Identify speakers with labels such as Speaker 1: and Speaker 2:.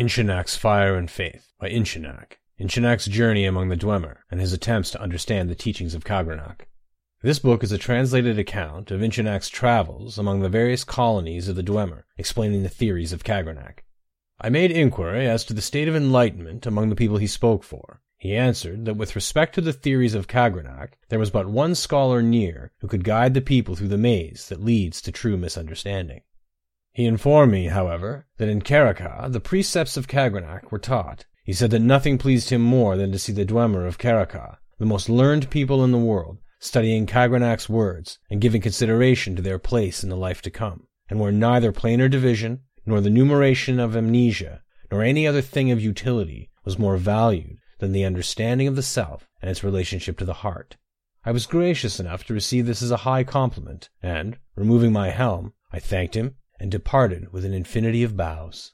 Speaker 1: Inchinak's Fire and Faith by Inchinak. Inchinak's journey among the Dwemer and his attempts to understand the teachings of Kagrenac. This book is a translated account of Inchinak's travels among the various colonies of the Dwemer, explaining the theories of Kagrenac. I made inquiry as to the state of enlightenment among the people he spoke for. He answered that with respect to the theories of Kagrenac, there was but one scholar near who could guide the people through the maze that leads to true misunderstanding. He informed me, however, that in Carraca the precepts of Kagrenac were taught. He said that nothing pleased him more than to see the Dwemer of Carraca, the most learned people in the world, studying Kagrenac's words and giving consideration to their place in the life to come, and where neither planar division, nor the numeration of amnesia, nor any other thing of utility was more valued than the understanding of the self and its relationship to the heart. I was gracious enough to receive this as a high compliment, and, removing my helm, I thanked him and departed with an infinity of bows.